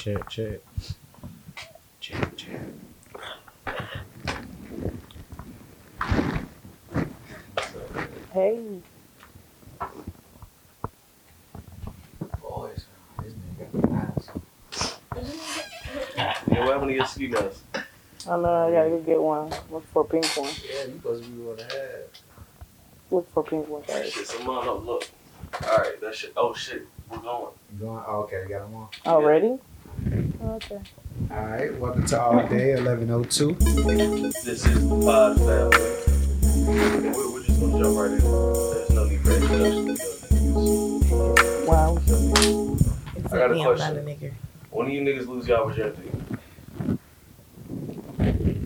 Check, check. Check, check. Hey. Boys, this nigga got eyes. Yeah, what happened to your ski mask? I know I gotta go get one. Look for a pink one. Yeah, you supposed to be one to have. Look for a pink one That first. shit's a mom. Oh, look. Alright, that shit. Oh, shit. We're going. You going? Oh, okay, got them on. Already? Oh, okay. All right, welcome to All Day 1102. This is the pod family. We're, we're just gonna jump right in. There's no need for introduction. Wow. I got a I'm question. not a nigger. When do you niggas lose y'all virginity?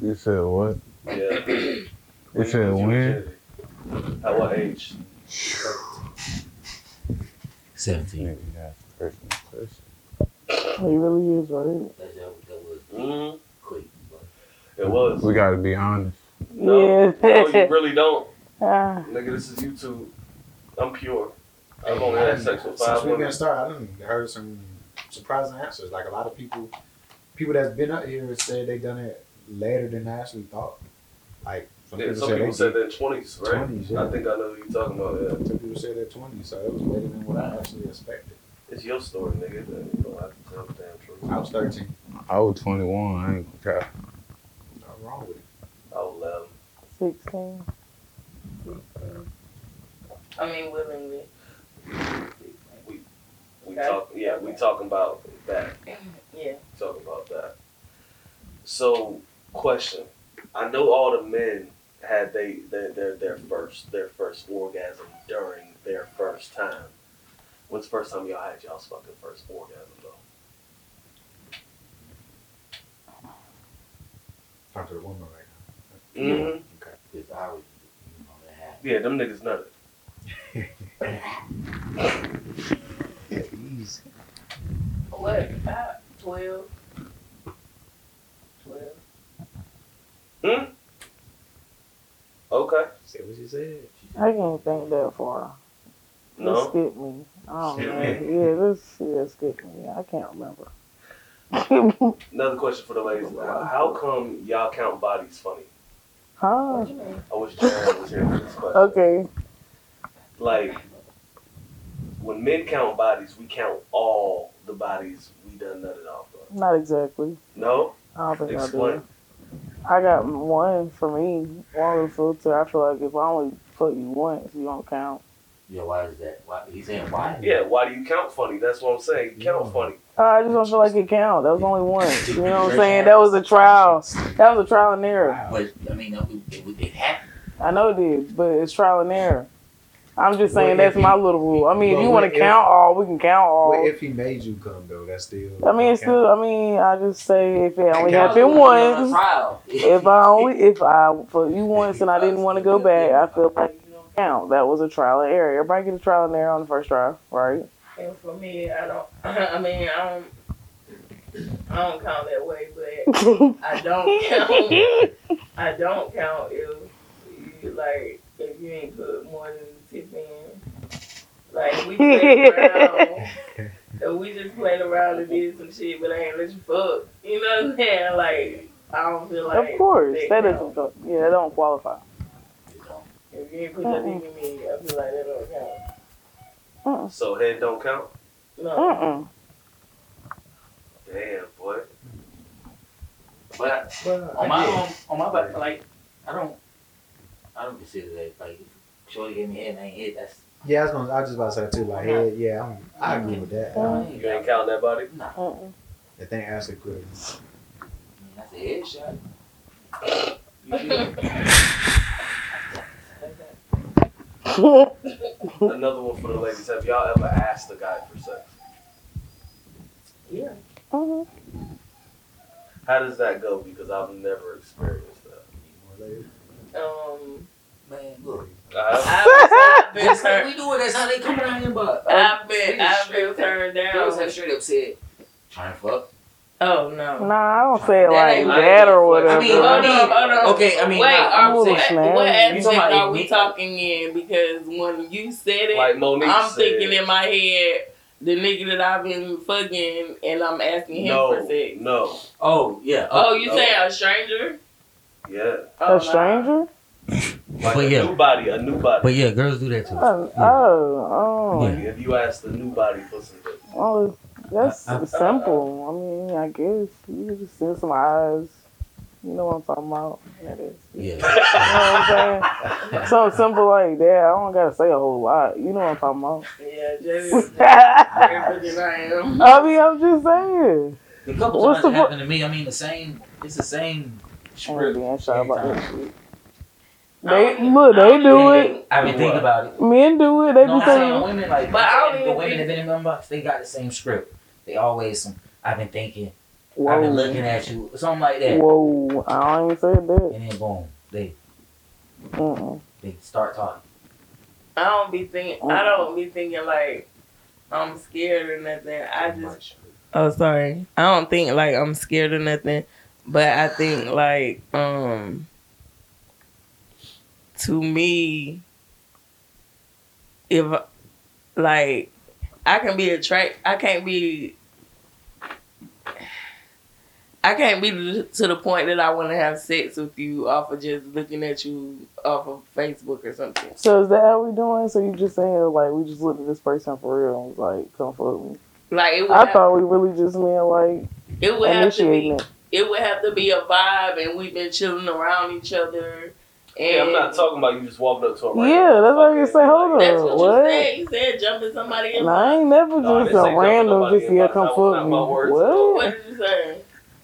You said what? Yeah. You When said lose your when? At what age? Seventeen. Nigga, yeah, person, person. He really is, right? That, that, that was Mm-hmm. quick. It was. We gotta be honest. No, Yeah. no, you really don't. Ah, Nigga, this is YouTube. I'm pure. I've only had sex with Since five we've been women. started, I done heard some surprising answers. Like a lot of people, people that's been up here said they done it later than I actually thought. Like some Yeah, people some said people they said they're 20s, right? 20s, yeah. I think I know what you're talking about. Yeah. Some people said they're 20, so it was later than what I actually expected. It's your story, nigga. Then You don't have to tell the damn truth. I was 13. I was 21. I ain't gonna try. Nothing wrong with it. I was 11. 16. I mean, willingly. We Okay. talk, yeah, we talking about that. Yeah. Talking about that. So, question. I know all the men had they their their, their first their first orgasm during their first time. When's the first time y'all had y'all's fucking first orgasm though? Talk to the woman right Mm-hmm. if I was, you know, that happened. Yeah, them niggas nutted. now. Yeah, easy. What? About 12. Hmm? Okay. Say what you said. I can't think that far. Just No. skip me. Oh don't Skip know. me. Yeah, this yeah, skip me. I can't remember. Another question for the ladies. How come y'all count bodies funny? huh? What you mean? I wish Jared was here for this question. Okay. Like, when men count bodies, we count all the bodies we done nutted off of. Not exactly. No? I don't think I do. I got one for me. One with filter. I feel like if I only fuck you once, you don't count. Yeah, why is that? Why he's saying why? Yeah, why do you count funny? That's what I'm saying. You count funny. Uh, I just don't feel like it count. That was only one. You know what I'm saying? That was a trial. That was a trial and error. But I mean, it, it, it happened. I know it did, but it's trial and error. I'm just saying Well, that's if my little rule. I mean, if you want what to if- count all, we can count all. Well, if he made you come though, that's still. I mean, it's still. I mean, I just say if it only happened once. trial. If I only if I for you once and I didn't want to go back, I feel like you don't count. That was a trial and error. Everybody get a trial and error on the first trial, right? And for me, I don't, I mean, I don't, I don't count that way, but I don't count, I don't count if you, like, if you ain't put more than the in. Like, we played around, if we just played around and did some shit, but I ain't let you fuck. You know what I'm saying? Like, I don't feel like. of course, that count. doesn't. go- Yeah, that don't qualify. If you ain't put your dick in me, I feel like that don't count. So head don't count? No. Mm-mm. Damn, boy. But I, Well, on I my own, on my back, like I don't, I don't consider that like if Shorty gave me head and I ain't hit. That's Yeah, I was gonna. I was just about to say that too. Like, yeah, yeah, I'm, I agree with that. Um, You ain't counting that body? Nah, Mm-mm. I think Ashley could. I that's a headshot. You feel me? Another one for the ladies. Have y'all ever asked a guy for sex? Yeah. Mhm. How does that go? Because I've never experienced that. Um, Man, look. I I've been That's how turned. we do it. That's how they come around here, but I've been, I've straight been up- turned girls have down. straight up said, trying to fuck. Oh no. Nah, I don't say it That like that or right. whatever. I mean, Hold I on, mean, hold on. okay, I mean, Wait, nah, I'm what, saying, man. what aspect talking are we Nick- talking in? Because when you said it, Like Monique I'm said, thinking in my head the nigga that I've been fucking, and I'm asking him for no, sex. no, oh yeah. Oh, you no. saying a stranger? yeah, Oh, A stranger? like But a yeah. new body, a new body. But yeah, girls do that too. Oh, Yeah. oh, oh. Like if you ask the new body for some dick, oh, that's I- I- simple. I mean, I guess you just send some eyes. You know what I'm talking about? That is. Yeah. You know what I'm saying? Something simple like that. I don't gotta say a whole lot. You know what I'm talking about? Yeah, just I I mean, I'm just saying. A couple What's times the it po- happened to me. I mean, the same. It's the same I script. ain't being shy about every that time. shit. They look, they do it. I've been thinking about it. Men do it. They No, be I'm saying saying, women like, But I don't the even women think- that been in my box, they got the same script. They always some. I've been thinking. I've been looking at you, something like that, whoa." I don't even say that. and then boom, they Mm-mm. they start talking. I don't be thinking. I don't be thinking like I'm scared or nothing. I just. Oh, sorry. I don't think like I'm scared or nothing, but I think like um. To me, if like I can be attract, I can't be. I can't be to the point that I want to have sex with you off of just looking at you off of Facebook or something. So is that how we doing? So you just saying like we just looked at this person for real and was like, come fuck me? Like it would, I thought we really just meant like it would have to be initiating it. it would have to be a vibe, and we've been chilling around each other. And yeah, I'm not talking about you just walking up to a Yeah, that's what you say. Hold That's up, what, what? you said. You said jumping somebody in. Nah, I ain't never No, just a random just in here my- come that was fuck me. What? Oh, what did you say?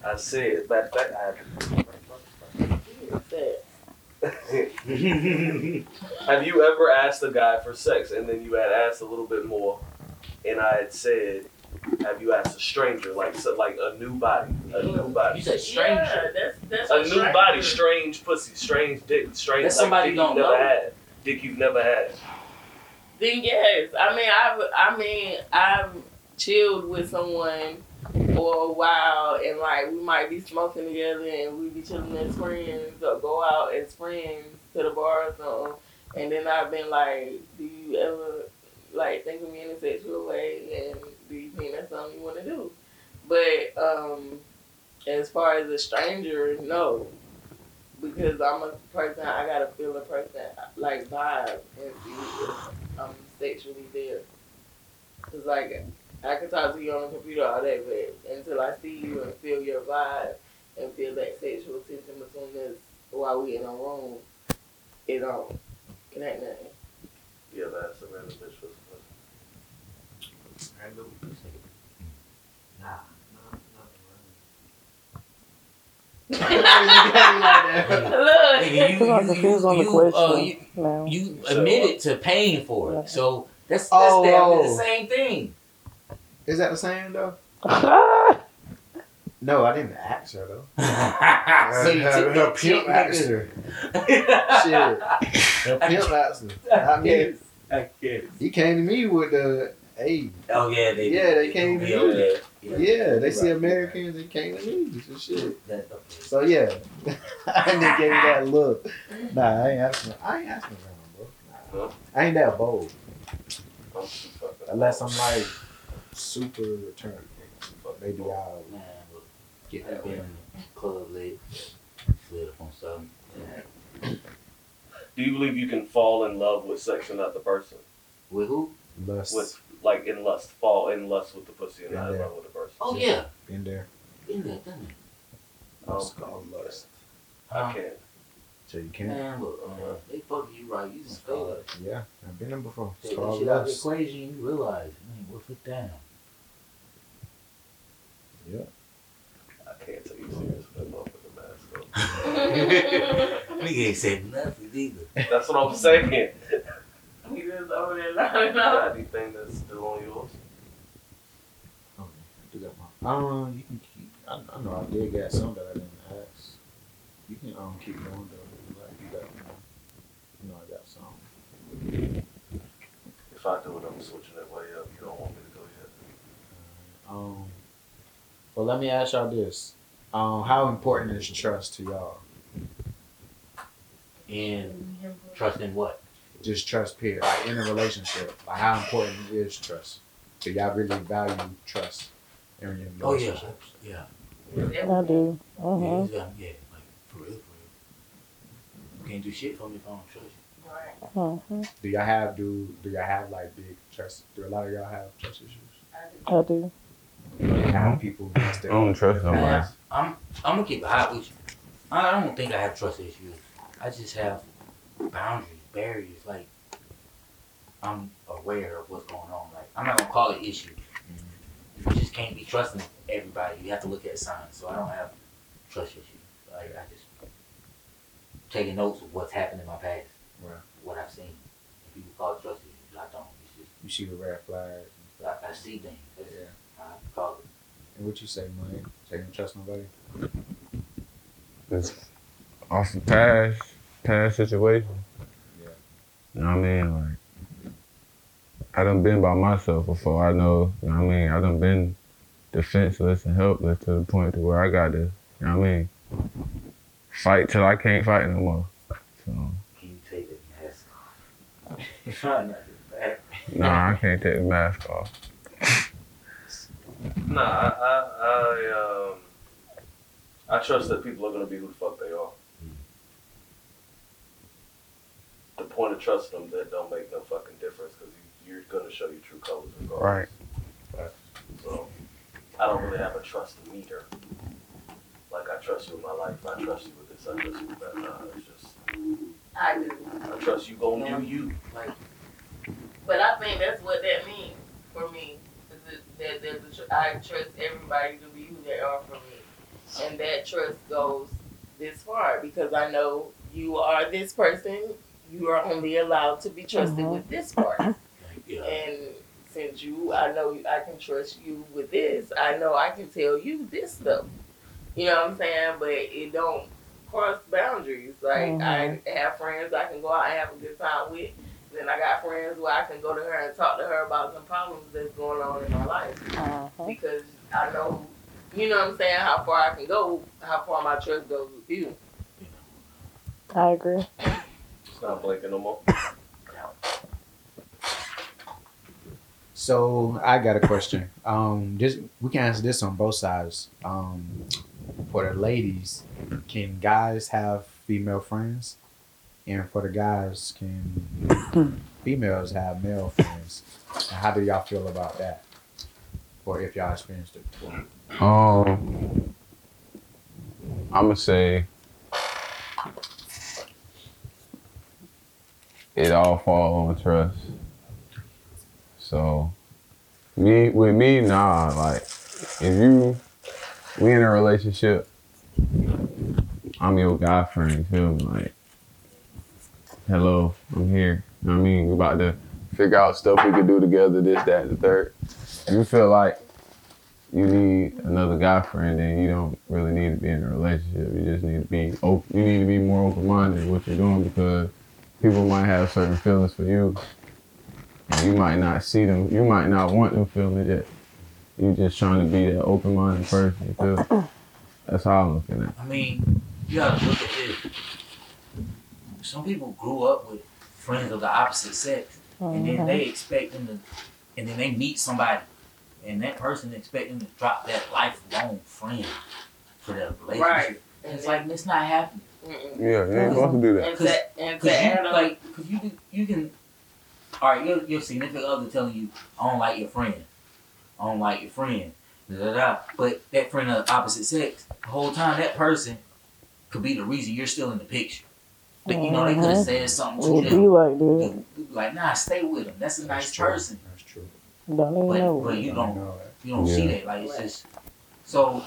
I said, matter of fact, You said have. have you ever asked a guy for sex and then you had asked a little bit more, and I had said, have you asked a stranger like so, like a new body, a new body? You body, said Yeah, stranger. that's that's a what new stranger- body, strange pussy, strange dick, strange That's like somebody dick don't you've never had, dick you've never had. Then yes, I mean I've I mean I've chilled with someone for a while, and like we might be smoking together, and we be chilling as friends, or go out as friends to the bar or something. And then I've been like, do you ever like think of me in a sexual way, and do you think that's something you want to do? But um, as far as a stranger, no. Because I'm a person, I gotta feel a person like vibe and see if I'm sexually there. Cause like I can talk to you on the computer all day, but until I see you and feel your vibe and feel that sexual tension between us while we in a room, it don't, connect nothing. Yeah, that's a random bitch for some Nah. Look, Nigga, I'm you, you, the question uh, you, you admitted to paying for it, so that's that's Oh, oh. the same thing. Is that the same though? No, I didn't ask her though. so you took pimp asked her. Her pimp asked her. Me. I get it. He came to me with the, hey, Oh yeah, they Yeah, they came to be you. over yeah, they see Right. Americans, they came to me. This is shit. That, okay. So yeah, I didn't give me that look. Nah, I ain't asking. I ain't asking around, bro. Nah. I ain't that bold I'm too fucking unless I'm like super turned. Maybe I'll Man, get that been in club late, slid up on something. Do you believe you can fall in love with sex and not the person? With who? Lust. With like in lust, fall in lust with the pussy and not in Yeah. love with the person. Oh yeah, Been there. been there, done that. It's called lust. I can't. So you can't. Man, look, man, they fucking you right. You can It's stay yeah, I've been there before. It's Take that called shit out of the lust. equation, you realize it ain't worth it down. Yeah. I can't take you serious with that motherfucking mask. though. Nigga ain't said nothing either. That's what I'm saying. He just over there lying Got out. anything that's still on yours? Oh, I do got my. Um, you can keep. I, I know I did got some that I didn't ask. You can um keep going though. Like you got, you know, I got some. If I do it, I'm switching that way up. You don't want me to go yet. Um, Well, let me ask y'all this: um, How important is trust to y'all? And trust in what? Just trust, period. Like in a relationship, like how important is trust? Do y'all really value trust in your relationships? Oh yeah, relationships? yeah. I do. Uh-huh. it's yeah, like for real, for real. You can't do shit for me if I don't trust you. Right. Uh-huh. Do y'all have do do y'all have like big trust? Do a lot of y'all have trust issues? I do. Do have people I don't trust nobody. I'm I'm gonna keep it hot with you. I don't think I have trust issues. I just have boundaries, barriers. Like I'm aware of what's going on. Like I'm not gonna call it issues. Mm-hmm. You just can't be trusting everybody. You have to look at signs. So I don't have trust issues. Like I just taking notes of what's happened in my past, Right. what I've seen. If people call it trust issues, I don't. It's You see the red flags. just I, I see things. That's Yeah. how I call it. And what you say, Mike? Say you don't trust nobody? It's off the past, past situation. Yeah. You know what I mean? Like, I done been by myself before. I know, you know what I mean? I done been defenseless and helpless to the point to where I got to, you know what I mean? Fight till I can't fight no more. So, Can you take the mask off? Try not to back. nah, I can't take the mask off. Nah, I, I, I, um, I trust that people are gonna be who the fuck they are. The point of trusting them that don't make no fucking difference because you, you're gonna show your true colors regardless. Right. So I don't really have a trust meter. Like I trust you with my life. I trust you with this. I trust you with that. Nah, it's just I do. I trust you gonna do you. Like, But I think that's what that means for me. Is it, that there's a tr- I trust everybody to be who they are for me, and that trust goes this far because I know you are this person. You are only allowed to be trusted Mhm. with this part, yeah. and since you, I know I can trust you with this. I know I can tell you this stuff. You know what I'm saying? But it don't cross boundaries. Like I have friends I can go out and have a good time with. Then I got friends where I can go to her and talk to her about some problems that's going on in my life Uh-huh. because I know, you know what I'm saying, how far I can go, how far my trust goes with you. I agree. It's not blinking no more. So I got a question. Um, this we can answer this on both sides. Um, for the ladies, can guys have female friends? And for the guys, can females have male friends? And how do y'all feel about that? Or if y'all experienced it before? Um, I'm gonna say it all fall on trust. So, me with me, nah. Like, if you we in a relationship, I'm your guy friend. Me? Like, hello, I'm here. You know what I mean? We about to figure out stuff we could do together. This, that, and the third. You feel like you need another guy friend, then you don't really need to be in a relationship. You just need to be open. You need to be more open minded what you're doing because people might have certain feelings for you, and you might not see them. You might not want them feelings yet. You just trying to be that open minded person. You feel? That's how I'm looking at. it. I mean, you gotta look at this. Some people grew up with friends of the opposite sex, and then they mm-hmm. expect them to, and then they meet somebody, and that person expect them to drop that lifelong friend for their relationship. Right. And it's like it's not happening. Mm-mm. Yeah, you ain't supposed to do that. And to, and Cause to you, on, like, cause you can, you can, all right, your, your significant other telling you, I don't like your friend, I don't like your friend, da da da. But that friend of the opposite sex, the whole time that person could be the reason you're still in the picture. But you know they could have Mhm. said something It to be them. like that. You- you Like, nah, stay with him. That's a nice That's true. person. That's true. Don't even But, know. but you don't, know that. you don't see that. Like it's just so.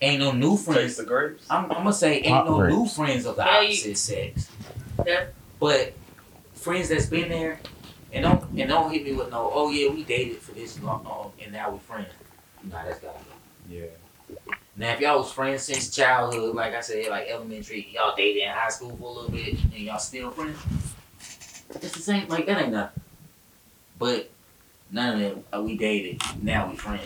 I- Ain't no new Taste friends. the grapes. I'm, I'm gonna say ain't Hot no grapes. new friends of the Yeah, you- opposite sex. That's- But friends that's been there and don't and don't hit me with no, oh yeah, we dated for this long oh, and now we're friends. Nah, that's gotta go. Yeah. Now if y'all was friends since childhood, like I said, like elementary, y'all dated in high school for a little bit and y'all still friends. It's the same like that ain't nothing. But none of that uh, we dated, now we friends.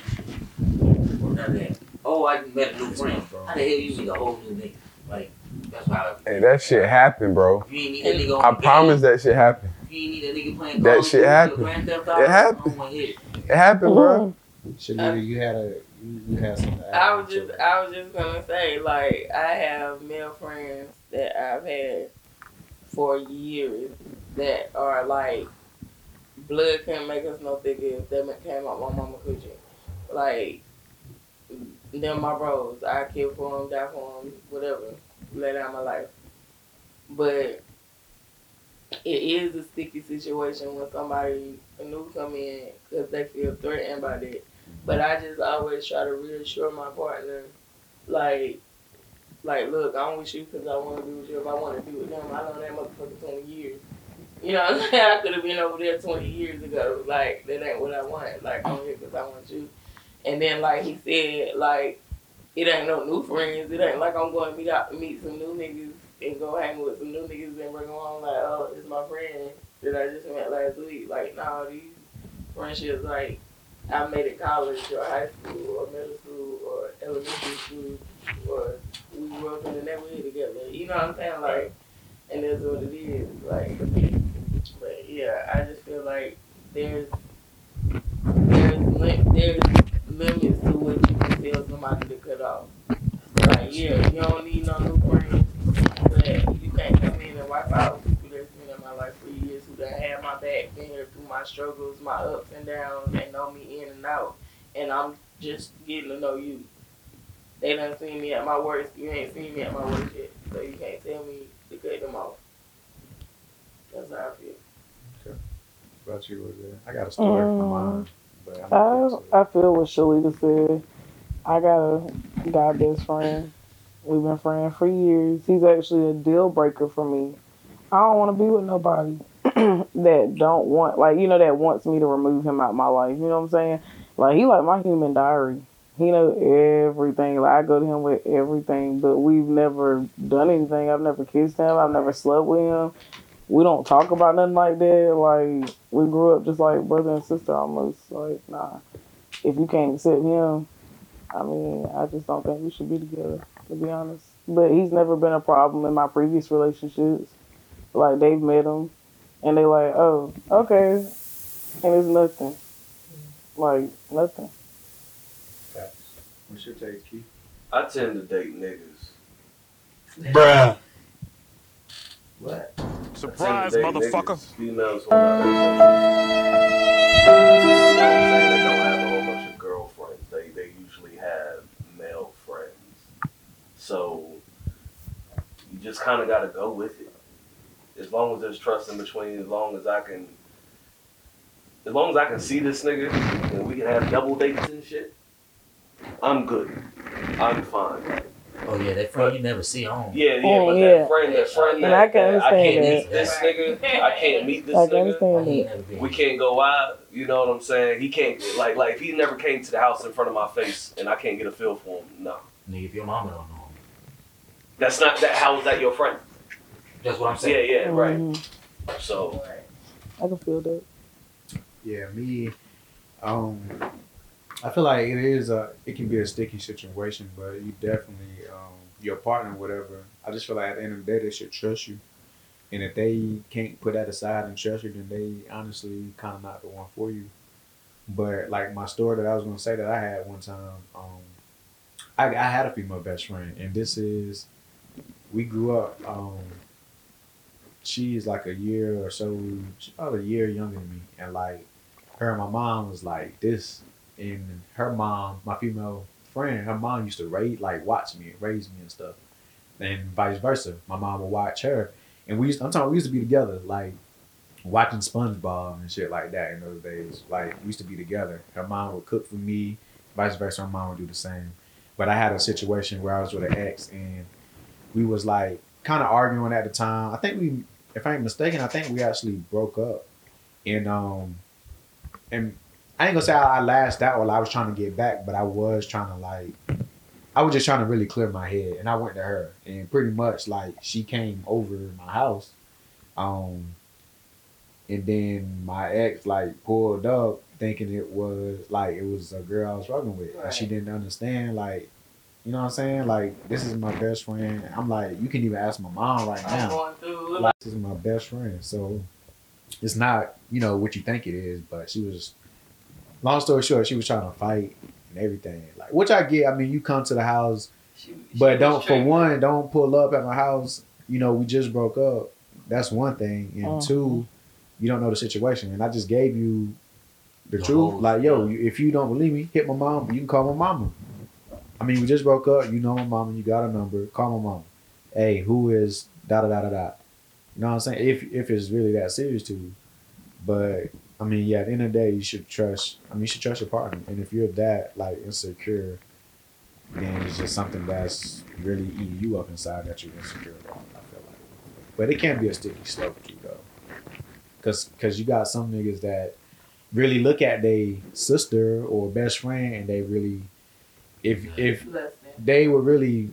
Or none none of that. Oh, I met a new friend. How the hell you meet a whole new nigga? Like, that's how. Hey, that shit happened, bro. You ain't need a nigga on I the game, promise that shit happened. You ain't need a nigga playing That shit happened. It happened. I don't wanna hear it. It happened, bro. Shalita, you had a you, you had some. I was just. I was just gonna say like I have male friends that I've had for years that are like blood can't make us no thicker if they came out my mama coochie. Like they're my bros. I care for them, die for them, whatever. Lay down my life. But it is a sticky situation when somebody new come in because they feel threatened by that. But I just always try to reassure my partner, like, like, look, I'm with you because I want to be with you. If I want to be with them, I know that motherfucker 20 years. You know what I'm saying? I could have been over there 20 years ago. Like, that ain't what I want. Like, I'm here because I want you. And then, like he said, like, it ain't no new friends. It ain't like I'm going to meet out, meet some new niggas and go hang with some new niggas and bring them on. Like, oh, it's my friend that I just met last week. Like, nah, these friendships, like, I made it college or high school or middle school or elementary school or we grew up in the neighborhood together. You know what I'm saying? Like, and that's what it is. Like, but yeah, I just feel like there's there's there's limits to what you can tell somebody to cut off. Like, yeah, you don't need no new friends, but you can't come in and wipe out people that's been in my life for years who done had my back, been here through my struggles, my ups and downs, and know me in and out. And I'm just getting to know you. They done seen me at my worst. You ain't seen me at my worst yet. So you can't tell me to cut them off. That's how I feel. about you was there. I got a story from Um, mine, but I I feel what Shalita said. I got a guy best friend. We've been friends for years. He's actually a deal breaker for me. I don't want to be with nobody that don't want like you know that wants me to remove him out my life. You know what I'm saying? Like he like my human diary. He know everything. Like I go to him with everything, but we've never done anything. I've never kissed him. I've never slept with him. We don't talk about nothing like that. Like we grew up just like brother and sister almost. Like nah, if you can't accept him, I mean, I just don't think we should be together. To be honest, but he's never been a problem in my previous relationships. Like they've met him, and they like, oh, okay, and it's nothing. Like nothing. Facts. What's your take, Keith? I tend to date niggas. Bruh. What? Surprise, I tend to date motherfucker. niggas, Females who are not saying they don't have a whole bunch of girlfriends. They they usually have male friends. So you just kind of got to go with it. As long as there's trust in between, as long as I can, as long as I can see this nigga and we can have double dates and shit, I'm good. I'm fine. Oh yeah, that friend you never see home. Yeah, yeah, Oh, but yeah. that friend, that friend And that, I can't, that I can't understand meet this nigga, I can't meet this I can nigga. understand Like, he that. We can't go out. You know what I'm saying? He can't like like if he never came to the house in front of my face and I can't get a feel for him. No, Nigga, if your mama don't know him. that's not that. How is that your friend? That's what I'm saying. yeah, yeah, right. Mhm. So I can feel that. Yeah, me. Um, I feel like it is a. It can be a sticky situation, but you definitely um, your partner, whatever. I just feel like at the end of the day, they should trust you, and if they can't put that aside and trust you, then they honestly kind of not the one for you. But like my story that I was gonna say that I had one time, um, I, I had a female best friend, and this is, we grew up. Um, she's like a year or so, about a year younger than me, and like her and my mom was like this, and her mom, my female friend, her mom used to raise like watch me, and raise me and stuff, and vice versa. My mom would watch her, and we used, I'm talking we used to be together, like watching SpongeBob and shit like that in those days. Like we used to be together. Her mom would cook for me, vice versa. Her mom would do the same. But I had a situation where I was with an ex, and we was like kind of arguing at the time. I think we, if I ain't mistaken, I think we actually broke up, and um, and I ain't gonna say I, I lashed out while I was trying to get back, but I was trying to like, I was just trying to really clear my head, and I went to her, and pretty much like she came over my house, um, And then my ex like pulled up thinking it was like it was a girl I was struggling with. And she didn't understand like you know what I'm saying? Like this is my best friend. I'm like, you can even ask my mom right now. Like, this is my best friend. So it's not, you know, what you think it is, but she was long story short, she was trying to fight and everything. Like which I get. I mean, you come to the house She- she but was don't for one, don't pull up at my house. You know, we just broke up. That's one thing. And Mhm. two, you don't know the situation. And I just gave you the The truth. whole- like, yo, yeah. you, if you don't believe me, hit my mom. You can call my mama. I mean, we just broke up. You know my mama. You got a number. Call my mama. Hey, who is da da da da da? You know what I'm saying? If if it's really that serious to you. But I mean, yeah, at the end of the day, you should trust. I mean, you should trust your partner. And if you're that like insecure, then it's just something that's really eating you up inside that you're insecure about. I feel like, but it can't be a sticky slope too, though, because because you got some niggas that really look at their sister or best friend and they really, if mm-hmm. if they would really,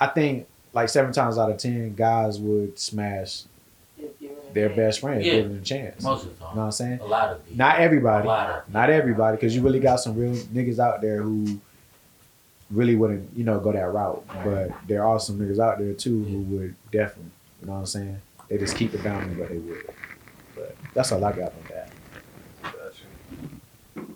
I think like seven times out of ten, guys would smash If given a their best friends, Yeah. give them a chance. Most of the You know what I'm saying? A lot of people. Not everybody. A lot of Not everybody, because you really got some real niggas out there who really wouldn't, you know, go that route. But there are some niggas out there too who would definitely, you know what I'm saying? They just keep it down, but they would. But that's all I got from that. Gotcha.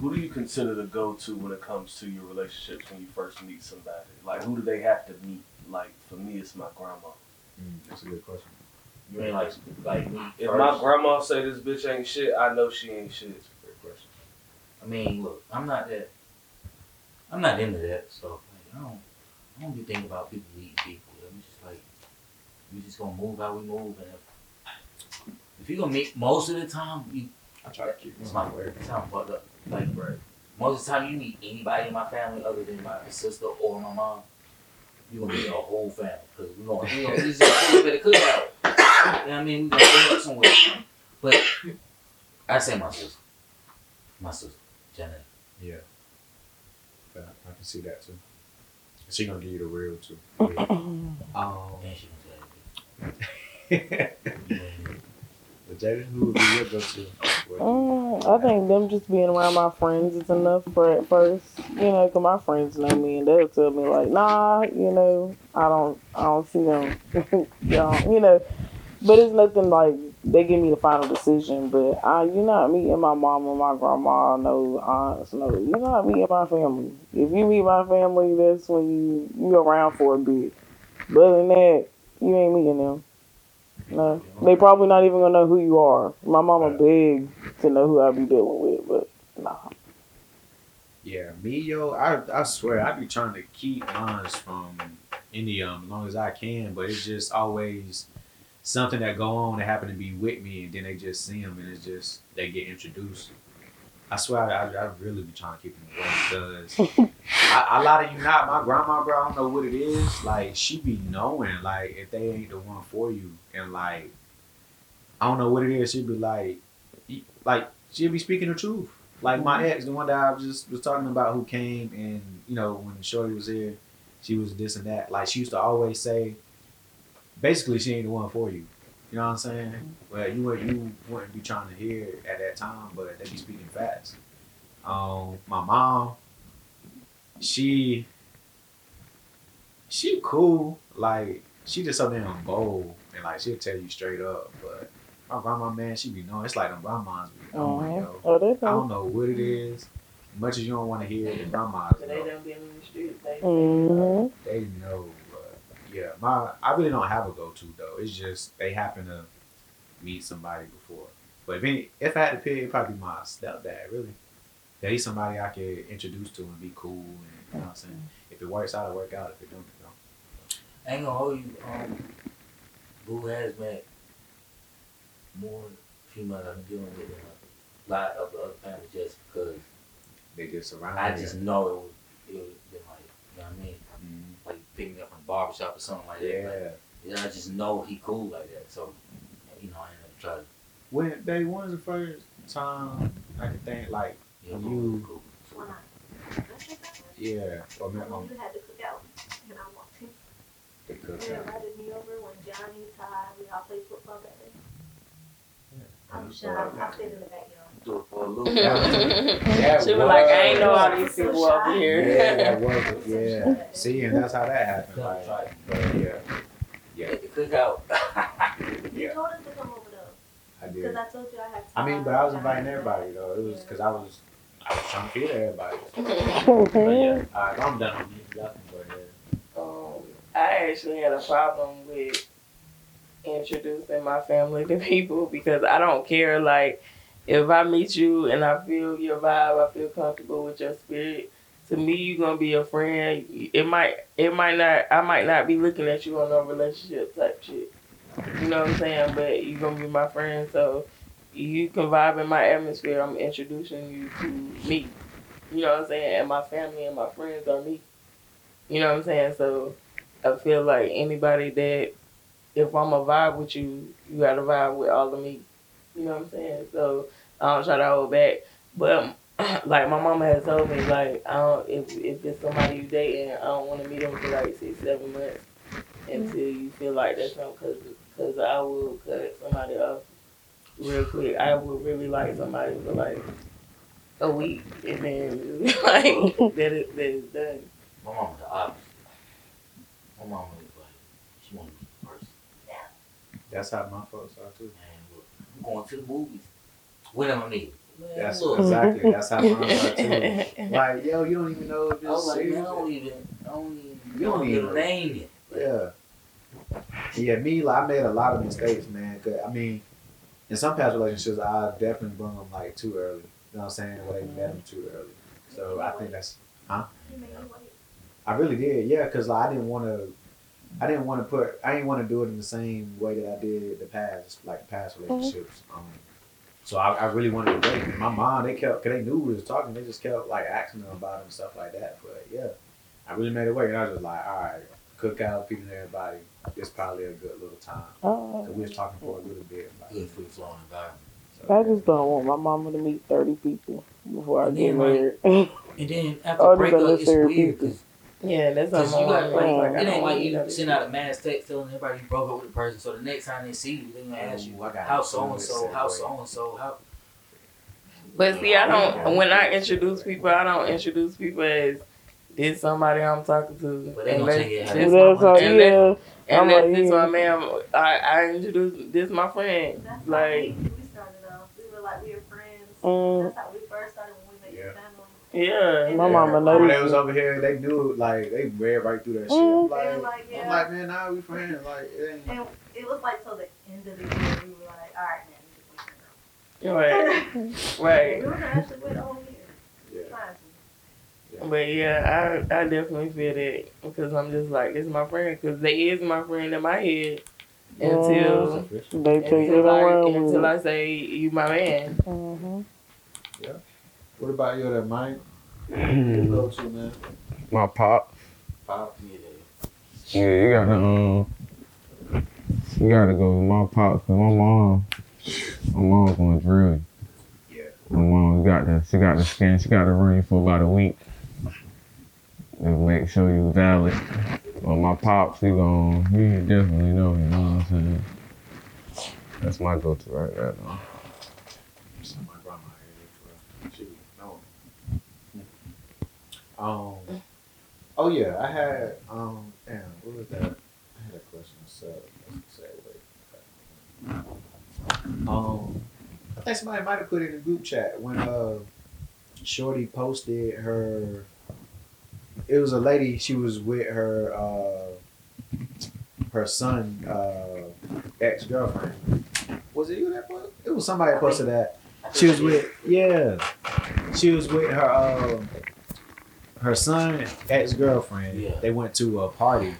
Who do you consider the go-to when it comes to your relationships when you first meet somebody? Like, who do they have to meet? Like, for me, it's my grandma. Mm, that's a good question. You mean like like me If first? my grandma say this bitch ain't shit, I know she ain't shit. Great question. I mean, look, I'm not that. I'm not into that stuff. Like, I don't. I don't be thinking about people meeting people. I'm just like, we just gonna move how we move, and if, if you gonna meet most of the time, you. I try to keep It's my word. It sounds fucked up. Like, most of the time, you meet anybody in my family other than my sister or my mom. You gonna meet a whole family because we gonna we gonna this is a little bit of cookout. You I mean? We gonna bring up somewhere. But I say my sister. My sister, Janet. Yeah. Yeah, I can see that too. She gonna give you the real too. Um, And she gonna say but Jada, who would be your go-to? Mm, I think them just being around my friends is enough for at first. You know, 'cause my friends know me and they'll tell me like, nah, you know, I don't, I don't see them. you, know, you know, but it's nothing like they give me the final decision. But I, you know, me and my mom and my grandma, no aunts, no. you know, not meeting my family. If you meet my family, that's when you you around for a bit. But other than that, you ain't meeting them. No, they probably not even gonna know who you are. My mama big to know who I be dealing with, but nah. Yeah, me yo, I I swear I be trying to keep mine from any of 'em as long as I can, but it's just always something that go on that happen to be with me, and then they just see them and it's just they get introduced. I swear I, I, I really be trying to keep them away because I, a lot of you not my grandma, bro. I don't know what it is. Like she be knowing like if they ain't the one for you, and like I don't know what it is. She'd be like, like she'll be speaking the truth. Like my mm-hmm. ex, the one that I was just was talking about, who came and you know when Shorty was here, she was this and that. Like she used to always say, basically she ain't the one for you. You know what I'm saying? Well, you wouldn't you wouldn't be trying to hear at that time, but they be speaking fast. Um, my mom, she she cool. Like she just so damn bold and like she'll tell you straight up. But my grandma, man, she be knowing. It's like them grandmas be knowing, Uh-huh. yo. Oh, they I know. don't know what it is. Much as you don't want to hear it, the grandmas But they know. done been in the streets. They, hmm They know. Yeah, my I really don't have a go to though. It's just they happen to meet somebody before. But if any, if I had to pick, it'd probably be my stepdad. Really, yeah, he's somebody I could introduce to and be cool. And you know what I'm saying. If it works out, it work out. If it don't, it don't. I ain't gonna hold you. Um, Boo has met more females I've been dealing with than a lot of the other families just because They just surround. I just know it was it was been like you know what I mean Mhm. like picking me up from the barbershop or something like that. Yeah. Like, yeah, I just know he cool like that. So you know I ain't never tried. When they when's the first time I could think like Yeah, You- cool, cool. When I, I think yeah or my when you had to cook out, and I walked in, the cook and out. invited me over when Johnny, Ty, we all played football that day. I'm shy. I sit in the backyard. Do it for a loop. That she was like, I ain't know all these people over here. Yeah, here. that was yeah. See, and that's how that happened. Like, Right. but yeah, yeah, At the cookout. You told us to come over though, I because did. I told you I had. I mean, but I was inviting everybody though. It was because I was I was trying to feed everybody. But yeah, all right, I'm done on these. Y'all can go ahead. Um, I actually had a problem with introducing my family to people because I don't care. Like, if I meet you and I feel your vibe, I feel comfortable with your spirit. To me, you're gonna be a friend. It might, it might not. I might not be looking at you on no relationship type shit. You know what I'm saying? But you're gonna be my friend, so you can vibe in my atmosphere. I'm introducing you to me. You know what I'm saying? And my family and my friends are me. You know what I'm saying? So I feel like anybody that if I'm a vibe with you, you gotta vibe with all of me. You know what I'm saying? So I don't try to hold back. But like my mama has told me, like I don't if if it's somebody you dating, I don't want to meet them for like six seven months until you feel like that's them because because I will cut somebody off real quick. I would really like somebody for like a week and then like that it that done. My mom was the opposite. My mom was like, she wanted me first. That's how my folks are too. Man, look, I'm going to the movies. When am I meeting? Man, That's look. exactly that's how mine are too. Like, yo, you don't even know if I was this like, man, I don't even, I don't even, You you don't don't get even- a name yet. Yeah. Yeah, me, like, I made a lot of mistakes, man. 'cause, I mean, in some past relationships, I definitely brought them like too early. You know what I'm saying? Or they met them too early. So I think that's, You made me wait. I really did, yeah, because like, I didn't want to, I didn't want to put, I didn't want to do it in the same way that I did the past, like past relationships. Um, so I, I really wanted to wait. My mom, they kept, cause they knew we was talking, they just kept like asking them about it and stuff like that. But yeah, I really made it work, and I was just like, all right, cookout, feeding everybody. It's probably a good little time. Oh, So we was talking for a little bit. Like, Good free flowing environment. so, I just don't want my mama to meet thirty people before I And get then, married. And then after Oh, breakup, these are it's necessary weird people. because yeah, that's Cause what you my got mama like, was like. I it don't ain't like you send out a mass text telling everybody you broke up with a person. So the next time they see you, they're gonna ask you, Ooh, how so and so, Good how so and so, how. But see, I don't. When I introduce people, I don't introduce people as this somebody I'm talking to. But they gonna Unless tell you how this they- my- That's yeah, Unless I'm this like, my man, I I introduce this my friend. That's how Like, we, we started off. We were like we were friends. Mm. That's how we first started when we met Yeah. your family. Yeah, my Yeah. mama When they was over here, they knew like they read right through that shit. I'm Mm. They were like, like, I'm like, man, now we friends. Like, it ain't. And it was like till the end of the year, we were like, all right, man, we Right, just right. We were gonna actually wait a whole year. Yeah. But yeah, I I definitely feel that because I'm just like this is my friend because they is my friend in my head until They take it until I, around with Mm-hmm. it. until I say you my man. Mm-hmm. What about you, that Mike? You go to man. My pop. Pop. Yeah, Yeah, you gotta um, you gotta go with my pop, cause my mom, my mom's gonna drill you. Yeah. My mom got the, she got the scan, she got to run you for about a week. And make sure you valid. Well, my pops, he gon' he definitely know, you know what I'm saying? That's my go-to right there, though. So my grandma here, she no. Um. Oh yeah, I had um. Damn, what was that? I had a question. So let's say wait. Um, I think somebody might have put it in the group chat when uh, Shorty posted her. It was a lady. She was with her uh, her son uh, ex girlfriend. Was it you that put? It was somebody that posted that. She was with yeah. She was with her um her son ex girlfriend. Yeah. They went to a party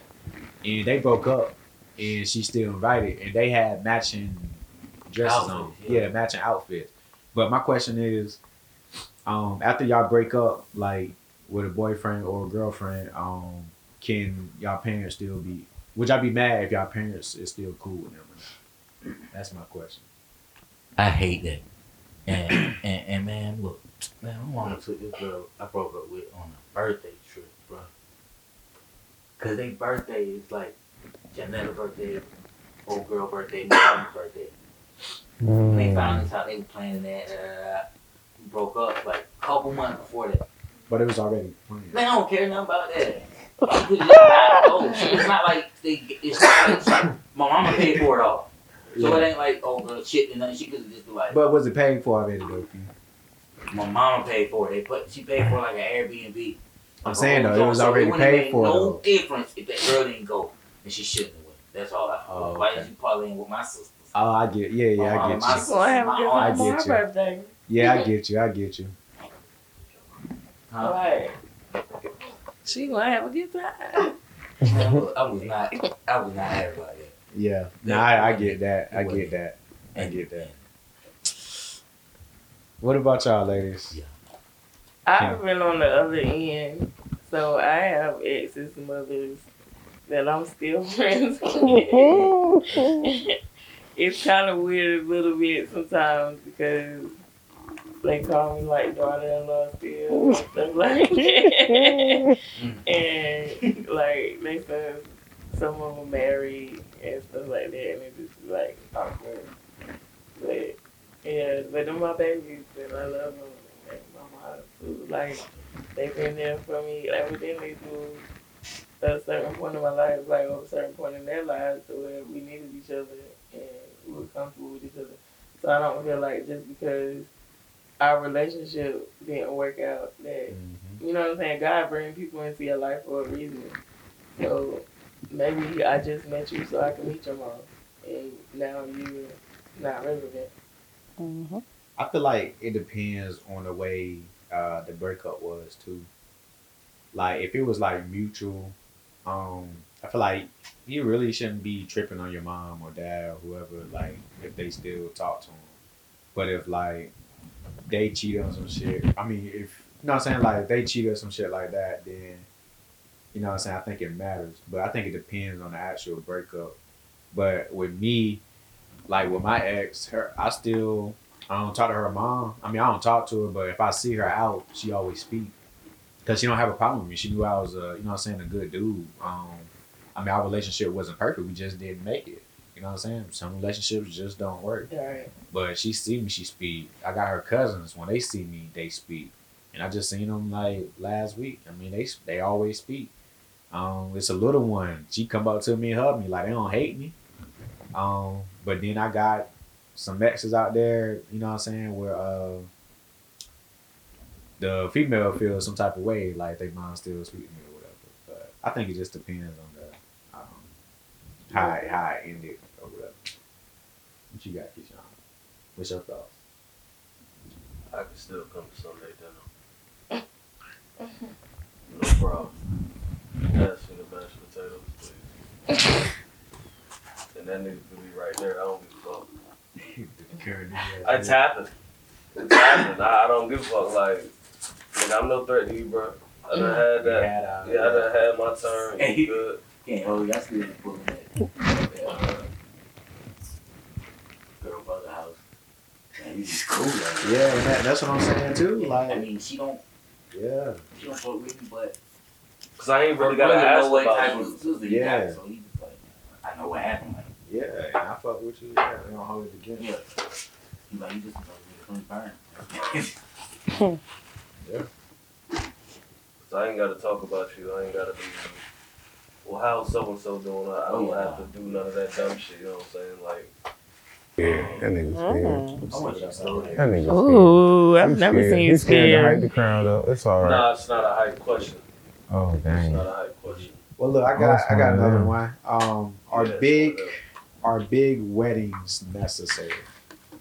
and they broke up and she still invited and they had matching dresses on. Yeah. yeah. matching outfits. But my question is, um, after y'all break up, like with a boyfriend or a girlfriend, um, can y'all parents still be would y'all be mad if y'all parents is still cool with them? or not? That's my question. I hate that. And, and and man, look, man, my mama took this girl I broke up with on a birthday trip, bro. Cause they birthday is like Janetta birthday, old girl birthday, my mom's birthday. When they Mm. found this out, they were planning that. Uh, broke up like a couple months before that. But it was already planned. Man, I don't care nothing about that. She was not, oh, it's not like they. It's not like it's like my mama paid for it all. So it ain't like oh girl shit and nothing. She could just be like, But was it paid for already though? Q? my mama paid for it. They put she paid for like an Airbnb. I'm saying though, it was it already wouldn't paid for No though. difference if that girl didn't go and she shouldn't have went. That's all I. Oh, Why is did you parlaying with my sisters? Oh, I get. Yeah, yeah, I get mama, you. my Gonna have a my good aunt- I for get my you. birthday. Yeah, I get you. I get you. Huh? Right. She gonna have a good time. I was, I was not. I was not happy about that. Yeah. Nah, I, I get that. I get that. I get that. What about y'all, ladies? I've been on the other end, so I have exes mothers that I'm still friends with. it's kind of weird a little bit sometimes because they call me like daughter-in-law still and stuff like that. and like they said some of them married and stuff like that, and it just like awkward. But yeah, but they're my babies, and I love them. Like my mom too. Like they've been there for me. Like within they do a certain point in my life, like or a certain point in their lives, to where we needed each other and we were comfortable with each other. So I don't feel like just because our relationship didn't work out that you know what I'm saying? God bring people into your life for a reason. So maybe I just met you so I can meet your mom, and now you're not relevant. Mhm. I feel like it depends on the way uh, the breakup was too. Like if it was like mutual, um, I feel like you really shouldn't be tripping on your mom or dad or whoever. Like if they still talk to them, but if like they cheat on some shit, I mean, if you know what I'm saying, like if they cheat on some shit like that, then you know what I'm saying. I think it matters, but I think it depends on the actual breakup. But with me, like with my ex, her I still I don't talk to her mom. I mean, I don't talk to her, but if I see her out, she always speak. Cause she don't have a problem with me. She knew I was a, you know what I'm saying, a good dude. Um, I mean, our relationship wasn't perfect. We just didn't make it. You know what I'm saying? Some relationships just don't work. Right. But she see me, she speak. I got her cousins. When they see me, they speak. And I just seen them like last week. I mean, they they always speak. Um, it's a little one. She come up to me and hug me like they don't hate me. Um, but then I got some exes out there. You know what I'm saying? Where uh, the female feels some type of way, like they mom still speak to me or whatever. But I think it just depends on the um, how it, how it ended or whatever. What you got, Keyshawn? What's your thoughts? I can still come to Sunday dinner. No problem. Pass me the mashed potatoes, please. And that needs to be right there. I don't give a fuck. It's happened. It's happened. I, I don't give a fuck. Like, nigga, I'm no threat to you, bro. I done had that. Yeah, I done had my turn. Hey. You good? Can't hold y'all still pulling that. that uh, girl brother house. Man, you just cool. Like, Yeah, and that, that's what I'm saying too. Like, I mean, she don't. yeah, She don't fuck with me, but Cause I ain't really her gotta ask know what about type of sister you Yeah. got, so he just like, I know what happened. Like, yeah, and I fuck with you. Yeah, we don't hold it against you. yeah. He like, you just another nigga from burn. Cause I ain't gotta talk about you. I ain't gotta be. Well, how's so and so doing? I, I don't Oh, yeah. have to do none of that dumb shit. You know what I'm saying? Like, Yeah, that nigga scared. Mm. I want you to slow That down. nigga scared. Ooh, I've He's never scared. seen you He's scared to hype the crowd up. It's all right. nah, it's not a hype question. Oh dang. It's not a hype question. Well, look, I got That's I got another one. Um, are Yeah, big whatever. Are big weddings necessary?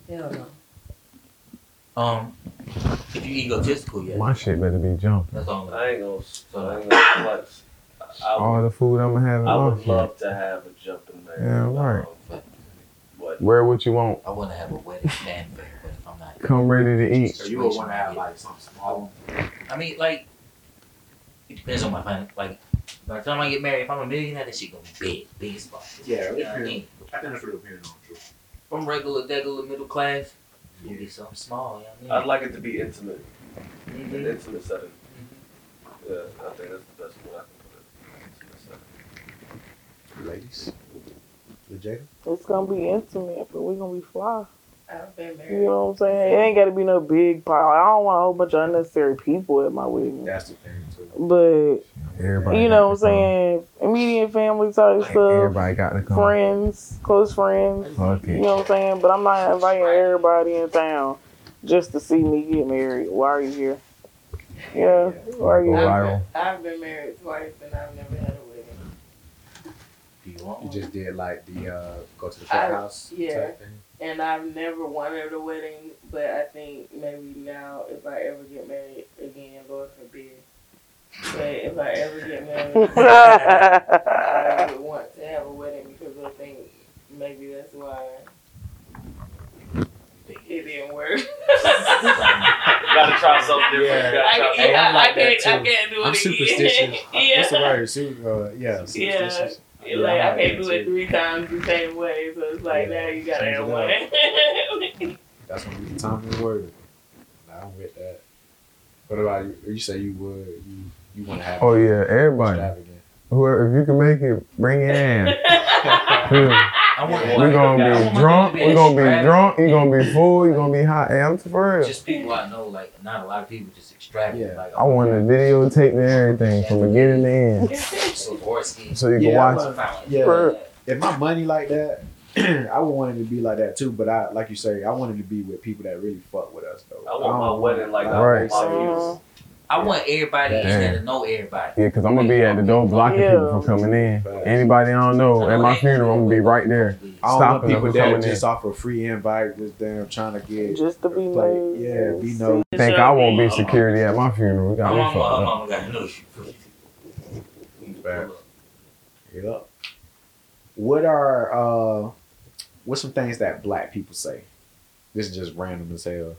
Hell no. Um, if you egotistical, yeah. My shit better be jumping. That's all. I ain't gonna. I ain't gonna flex. I, I All would, the food I'm gonna have I would lunch. love to have a jumping man. Yeah, right. Um, but Wear what you want. I want to have a wedding fanfare, but if I'm not, Come ready to eat. So you would want to have like something small. I mean, like, it depends on my plan. Like, by the time I get married, if I'm a millionaire, that shit gonna be big, big as fuck. Yeah, you know what I mean. I think that's what depends on too. If I'm regular, degular, middle class, it'll be something small. You know I'd like it to be intimate, I mean? an intimate setting. Mm-hmm. Yeah, I think that's the best way I can put it. Intimate setting. Ladies, the Jacob. It's gonna be intimate, but we're gonna be fly. I've been You know what I'm saying? It ain't got to be no big pile. I don't want a whole bunch of unnecessary people at my wedding. That's the thing too. But Everybody. you know what I'm saying? Immediate family type Like, stuff, everybody got to come. friends, close friends. Fuck You know what I'm saying? But I'm not inviting everybody in town just to see me get married. Why are you here? Yeah, why are Go you? I've been, I've been married twice and I've never had a wedding. You want You one? just did like the uh, go to the I- courthouse yeah. type thing. And I've never wanted a wedding, but I think maybe now if I ever get married again, Lord forbid. But if I ever get married, I would want to have a wedding because I think maybe that's why it didn't work. Gotta try something different. Yeah. I, try Hey, yeah, I'm like I can't, that I can't do it I'm superstitious. yeah. What's the word? Su- uh, yeah, superstitious. Yeah, like I can't do it too. three times the same way, so it's like Yeah, now you gotta change have one. That's gonna be the time to word it. Nah, I'm with that. What about you? You say you would you you want to have Oh yeah, everybody. Whoever, if you can make it, bring it in. We're gonna be drunk. We're gonna be drunk. You're gonna be full. You're gonna be hot. Hey, I'm for real. Just people I know, like not a lot of people, just extravagant. Yeah. Like I want to videotape and everything from beginning to end, so you can Yeah, watch. want- it. Yeah. If my money like that, I would want it to be like that too. But I, like you say, I want it to be with people that really fuck with us though. I want my wedding like I Right. want my music. I want everybody in there to know everybody. Yeah, cause I'm gonna be at the door blocking Yeah. people from coming in. Anybody I don't know at my funeral, I'm gonna be right there. I don't want Stopping people that coming just offer free invite, just damn trying to get just to be like, made. Yeah, be no. Think I won't be security at my funeral? We My got me mama, fucked my up. mama got no shoe. Yep. What are uh, what's some things that black people say? This is just random as hell.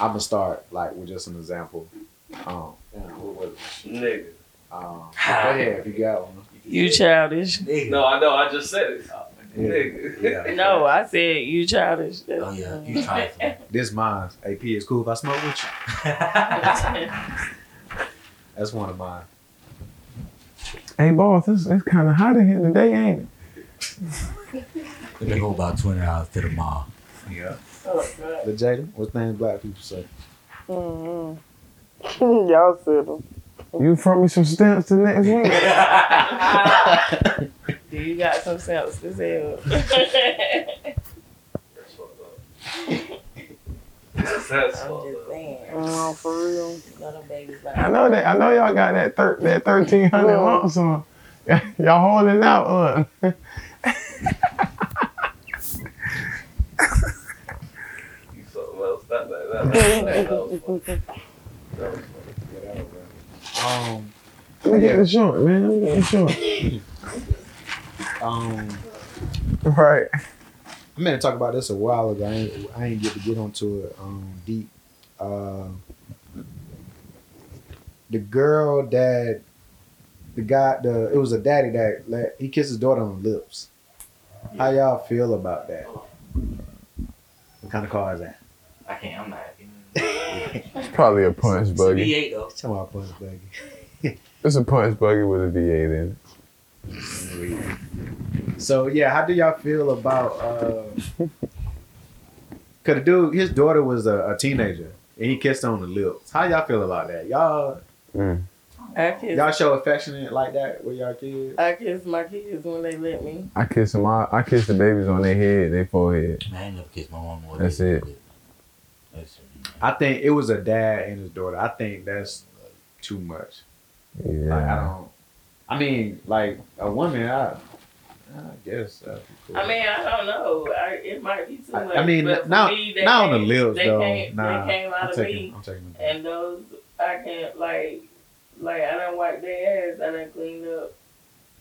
I'm gonna start like with just an example. Damn, what was it? Nigga. Um, go ahead if you got one. You childish. Nigga. No, I know. I just said it. Yeah. Nigga. Yeah. No, I said you childish. Oh yeah, you trying to. This mine. AP is cool if I smoke with you. That's one of mine. Hey, boss, it's, it's kind of hot in here today, ain't it? Let me go about twenty hours to the mall. Yeah. Oh, God. The Jada, what things black people say? Mhm. Y'all said them. You front me some stamps to next week? Do you got some sense to sell? That's fucked up. I'm just saying. No, for real. Little babies like I know that. I know y'all got that thir- that thirteen hundred Yeah. lump sum. y'all holding out on. You something else. That, that, that, Um, Let me get the short, man. Let me get the short. um, Right. I meant to talk about this a while ago. I ain't, I ain't get to get onto it um, deep. Uh, the girl that the guy, the it was a daddy that let he kissed his daughter on the lips. How y'all feel about that? What kind of car is that? I can't. I'm not. It's probably a punch It's a buggy. V8 though. Tell my punch buggy. It's a punch buggy with a V8 in it. So yeah, how do y'all feel about? uh Cause the dude, his daughter was a, a teenager, and he kissed on the lips. How y'all feel about that? Y'all, Mm. I kiss, y'all show affectionate like that with y'all kids? I kiss my kids when they let me. I kiss them. I, I kiss the babies on their head, their forehead. Man, I ain't never kissed my mom more. That's it. That's I think it was a dad and his daughter. I think that's too much. Like, I don't. I mean, like a woman, I, I guess. cool. I mean, I don't know. I, it might be too I- much. I mean, but for not me, they not on the lips though. Came, nah, they came out I'm of taking. me, I'm taking. it. and those I can't like, like I done wipe their ass. I done cleaned up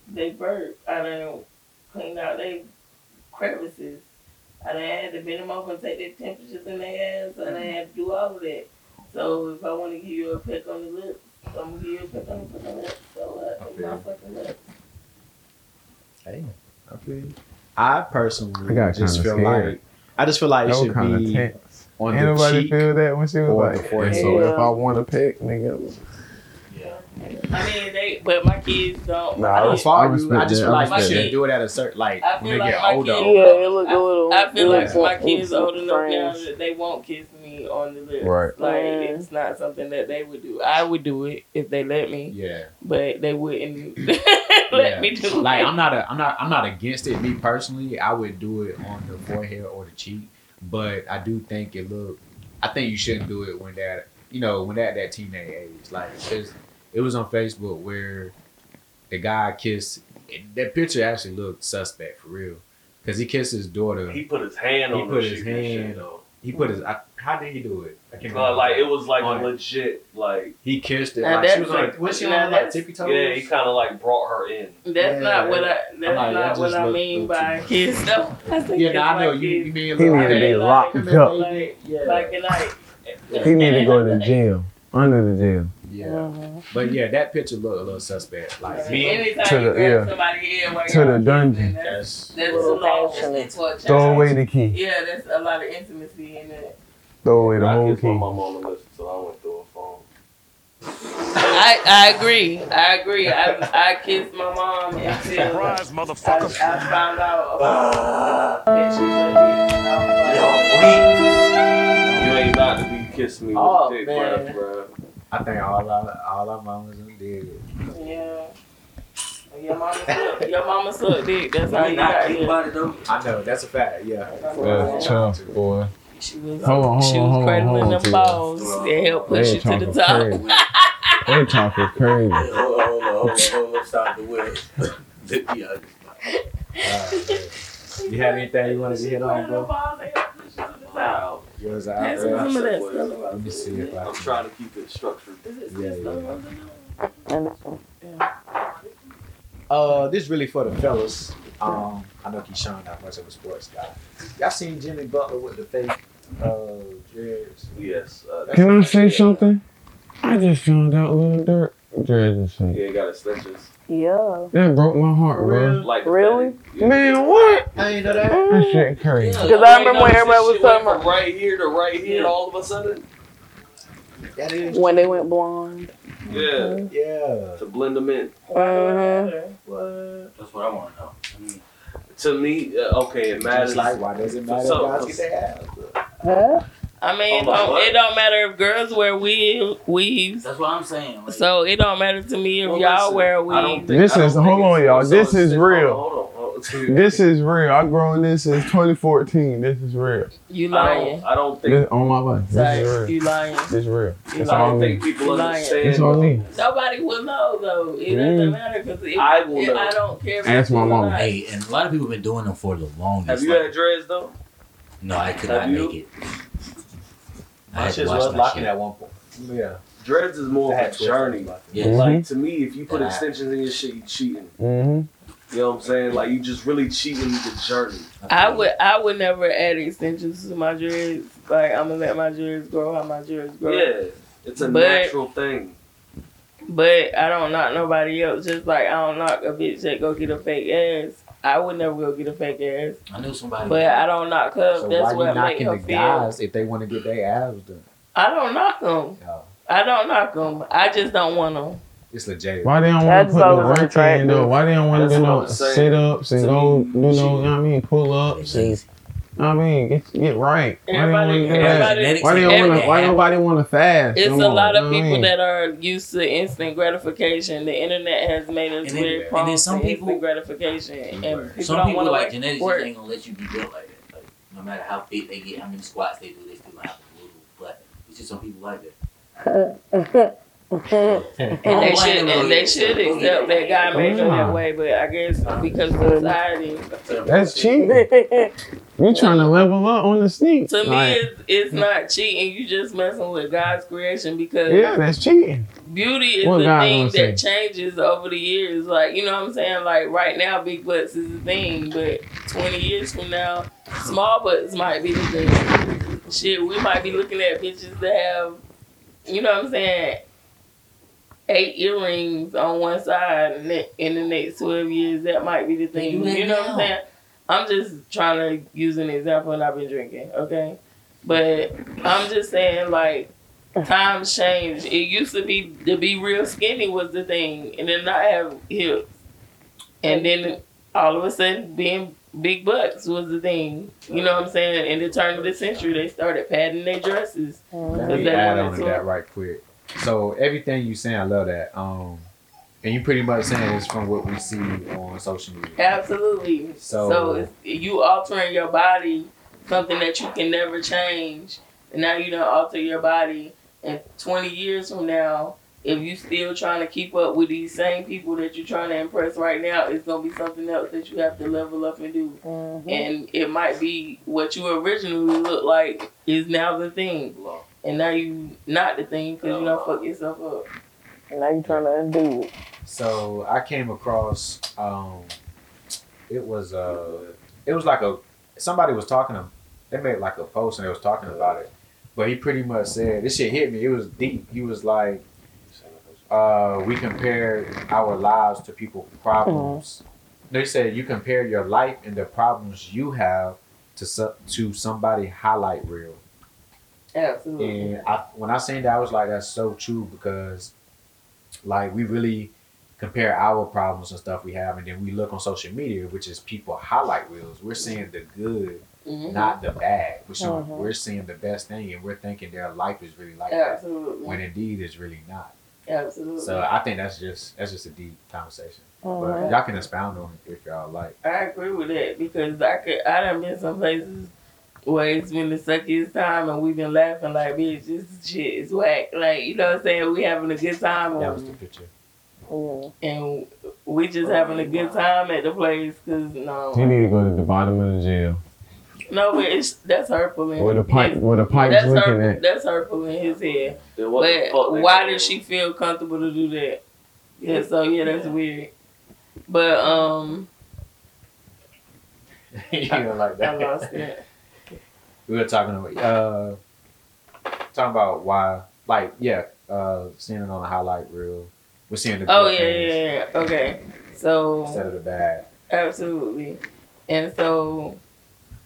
they burp. I done cleaned out their crevices. I done had to bend them over and take their temperatures in their ass. And I done had to do all of that. So if I want to give you a peck on the lips, I'm gonna give you a peck on the fucking lips. So uh, what? It's my Okay. fucking lips. Hey, I feel. you. I personally I got just feel scared. like I just feel like it That should kind of be tense. on Ain't the nobody cheek. feel that when she was or like, the so if I want to pick, nigga, Yeah. I mean, they, but my kids don't. Nah, I I don't- I you, respect I just feel I like you respect shouldn't do it at a certain like I when feel they like get older. kids- Yeah, it look a little. I feel like little my kids awkward old enough now that they won't kiss me on the lips. Right. Like Mm. it's not something that they would do. I would do it if they let me, Yeah. but they wouldn't let yeah. me do Like it. I'm not a I'm not I'm not against it. Me personally, I would do it on the forehead or the cheek, but I do think it look. I think you shouldn't do it when that you know when that that teenage age. Like 'cause it was on Facebook where the guy kissed. That picture actually looked suspect for real, because he kissed his daughter. He put his hand He on put his cheek shit, hand- though. He put his. I, how did he do it? I can't Uh, like it was like On it. legit, like He kissed it. Now like she that's was on. like- Was she now on like tippy toes? yeah, he kind of like brought her in. That's Yeah. not what I. That's like, that not what just I mean by too kids. though. I Yeah, no, I know like you. kids. You mean He little- need to be locked up. Like, Yeah. like, like, He need to go to jail. Under the jail. Yeah. Mhm. But yeah, that picture looked a little suspect. Like me, anytime To you the- yeah. somebody here To the dungeon. That's, that's that's a Little lot. passionate. for a child. Throw away the key. Yeah, that's a lot of intimacy in it. Throw away the I whole kissed my key. mom on the lips, so I went through a phone. I, I agree. I agree. I, I kissed my mom until Surprise, I, motherfucker. I found out about that she was ugly. And I was You ain't about to be kissing me with Oh, a dick man. breath, bro. I think all our all our mamas did. yeah. Your mama suck. Your mama suck dick. That's how you got think it though. I know that's a fact. Yeah. That's tough, boy. She was, Hold on, hold she was hold on, cradling hold on, them balls. They helped push you to the top. crazy. They talking crazy. Hold on, hold on, hold on, hold on. Stop the wheel. yeah. Uh, you have anything you wanted to hit on, Cradling them bro? Balls, they helped push you to the top. Yours out Pass me some of that stuff. Let me see if I I'm can. trying to keep it structured. Is it Yeah, still yeah. yeah. And this one. Uh, this really for the fellas. Um, I know Keyshawn not much of a sports guy. Y'all seen Jimmy Butler with the fake uh dreads? Yes. Uh, Can I say something? I just found out Lil Durk dreads is fake. Yeah, got extensions. Yeah. That broke my heart, bro. Like Really? Yeah. Man, what? I ain't know that. That shit crazy. Yeah, Because I remember when noticed everybody was talking from right here to right here all of a sudden. That is. When they went blonde. Yeah. Yeah. To blend them in. Mhm. What? That's what I want to know. I mean, To me, uh, okay, it matters. Just like, why does it matter if So- guys get their ass? Huh? I mean, it Oh, don't, it don't matter if girls wear weave, weaves. that's what I'm saying. Like, So it don't matter to me if Well, y'all listen, wear I don't weave. think- This is- hold on, y'all. so This is real. Hold on, hold on. This is real. I grown this since 2014. This is real. You I lying. don't, I don't think. This, on my life. This Sorry, is real. you lying. This is real. You That's I all don't me. think people You lying. understand. That's all me. Nobody will know though. It doesn't Mm. matter because if, I will if know. I don't care. if Ask my it's mama. hey, and a lot of people have been doing them for the longest. Have you like, had dreads though? No, I could Have not you? make it. I My had to shit was my locking at one point. Yeah. Dreads is more of a journey. locking. Yeah. Mhm. Like to me, if you put Yeah. extensions in your shit, you cheating. Mm-hmm. You know what I'm saying? Like you just really cheating the journey. I would I would never add extensions to my dreads. Like I'm gonna let my dreads grow how my dreads grow. Yeah, it's a But- natural thing. But I don't knock nobody else. Just like I don't knock a bitch that go get a fake ass. I would never go get a fake ass. I knew somebody. But I don't knock her. So That's why you what knocking her the feel. guys if they want to get their abs done? I don't knock them. No, I don't knock them. I just don't want them. it's legit. Why they don't want to put the always work in though? Why they don't want to do what no I'm sit ups and go do no, you cheating. know what I mean, pull ups It's and easy. I mean get get right. Why don't want Everybody, to do that? everybody, Why don't want to? Why nobody want to fast? It's no a more, lot of know what I people mean? that are used to instant gratification. The internet has made us And then- very and prone then some people- instant gratification, and people Some don't people want to like work. genetics work. just ain't gonna let you be built like that. Like, no matter how fit they get, how many squats they do, they still gonna have a little butt. It's just some people like that. And they should, and they should accept that God made them that way. But I guess because of society, That's cheating. You trying to level up on the sneak? to me, Like, it's, it's not cheating. You just messing with God's creation because yeah, that's cheating. beauty is What the God thing that changes over the years. Like you know what I'm saying? Like right now, big butts is the thing, but 20 years from now, small butts might be the thing. Shit, we might be looking at bitches that have, you know what I'm saying, eight earrings on one side, and in the next 12 years, that might be the thing. do You know what I'm saying? I'm just trying to use an example, and I've been drinking, okay? But I'm just saying, like, Times change. It used to be to be real skinny was the thing, and then not have hips, and then all of a sudden being big bucks was the thing. You know what I'm saying? In the turn of the century, they started padding their dresses. Let me that add one on to too? that right quick. So everything you saying, I love that. Um, and you pretty much saying it's from what we see on social media. Absolutely. So- So, it's, you altering your body, something that you can never change, and now you don't alter your body. And 20 years from now, if you still trying to keep up with these same people that you're trying to impress right now, it's gonna be something else that you have to level up and do. Mhm. And it might be what you originally looked like is now the thing, Law. And now you not the thing because you don't fuck yourself up. And now you trying to undo it. So I came across um, it was uh, it was like a somebody was talking to they made like a post and they was talking about it, but he pretty much said this shit hit me. It was deep. He was like, uh, we compared our lives to people's problems. They said you compare your life and the problems you have to so- to somebody highlight reel. Absolutely. And I, when I seen that, I was like, that's so true because, like, we really compare our problems and stuff we have, and then we look on social media, which is people highlight reels. We're seeing the good, Mhm. not the bad. We're showing, Mhm. we're seeing the best thing, and we're thinking their life is really like that, when indeed it's really not. Absolutely. So I think that's just that's just a deep conversation. But Mhm. y'all can expound on it if y'all like. I agree with that because I could I done been some places where it's been the suckiest time and we've been laughing like bitch this shit is whack. Like, you know what I'm saying? We having a good time That was the picture. Yeah. and we just having a good time at the place because no He need to go to the bottom of the jail. no but it's that's hurtful in Where the pipe, his- where the pipe's that's looking hurtful, at. that's hurtful in his head. Then But why gonna did she feel comfortable to do that? Yeah, so yeah, that's weird. But um you know, like I that. lost it. We were talking about uh talking about why like yeah uh seeing it on a highlight reel we're seeing the good Oh yeah, things yeah, yeah. Okay. So instead of the bad Absolutely. And so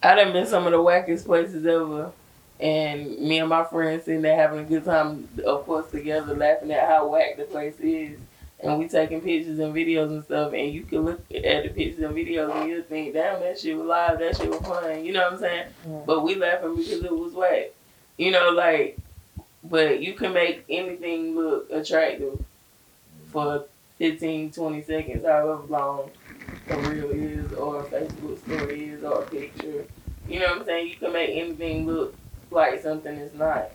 I done been some of the wackest places ever. And me and my friends sitting there having a good time, of course, together, laughing at how whack the place is. And we taking pictures and videos and stuff. And you can look at the pictures and videos and you think, damn, that shit was live, that shit was fun. You know what I'm saying? Mm. But we laughing because it was whack. You know, like, but you can make anything look attractive for 15, 20 seconds, however long a reel is, or a Facebook story is, or a picture. You know what I'm saying? You can make anything look like something it's not.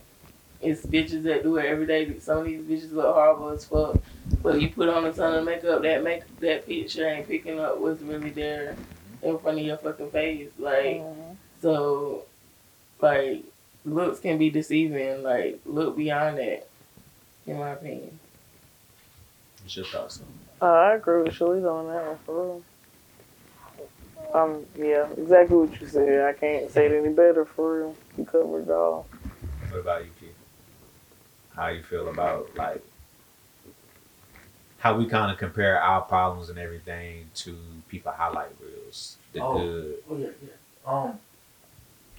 It's bitches that do it every day. Some of these bitches look horrible as fuck. But you put on a ton of makeup, that make that picture ain't picking up what's really there in front of your fucking face. Like Mhm. so, like looks can be deceiving. Like look beyond that, in my opinion. what's your thoughts on Uh, I agree with Shalita on that one for real. Um, yeah, exactly what you said. I can't say it any better for real. You covered it all. what about you Keith? how you feel about like how we kind of compare our problems and everything to people highlight reels the Oh. good Oh yeah, yeah. Um,